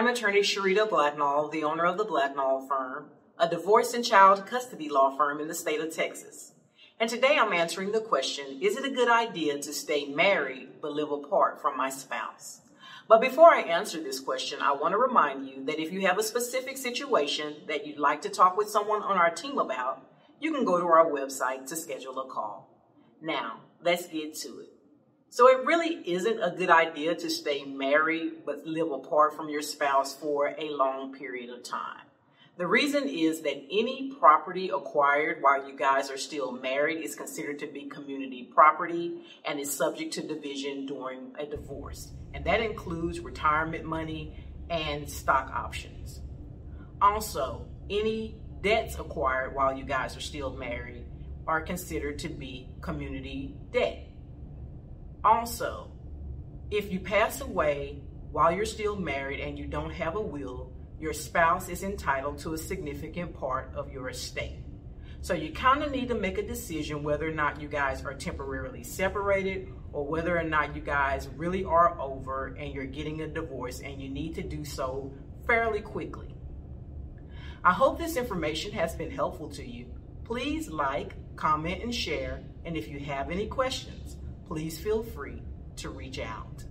I'm attorney Sharita Blacknall, the owner of the Blacknall firm, a divorce and child custody law firm in the state of Texas. And today I'm answering the question, is it a good idea to stay married but live apart from my spouse? But before I answer this question, I want to remind you that if you have a specific situation that you'd like to talk with someone on our team about, you can go to our website to schedule a call. Now, let's get to it. So it really isn't a good idea to stay married but live apart from your spouse for a long period of time. The reason is that any property acquired while you guys are still married is considered to be community property and is subject to division during a divorce. And that includes retirement money and stock options. Also, any debts acquired while you guys are still married are considered to be community debt. Also, if you pass away while you're still married and you don't have a will, your spouse is entitled to a significant part of your estate. So you kind of need to make a decision whether or not you guys are temporarily separated or whether or not you guys really are over and you're getting a divorce and you need to do so fairly quickly. I hope this information has been helpful to you. Please like, comment, and share. And if you have any questions, please feel free to reach out.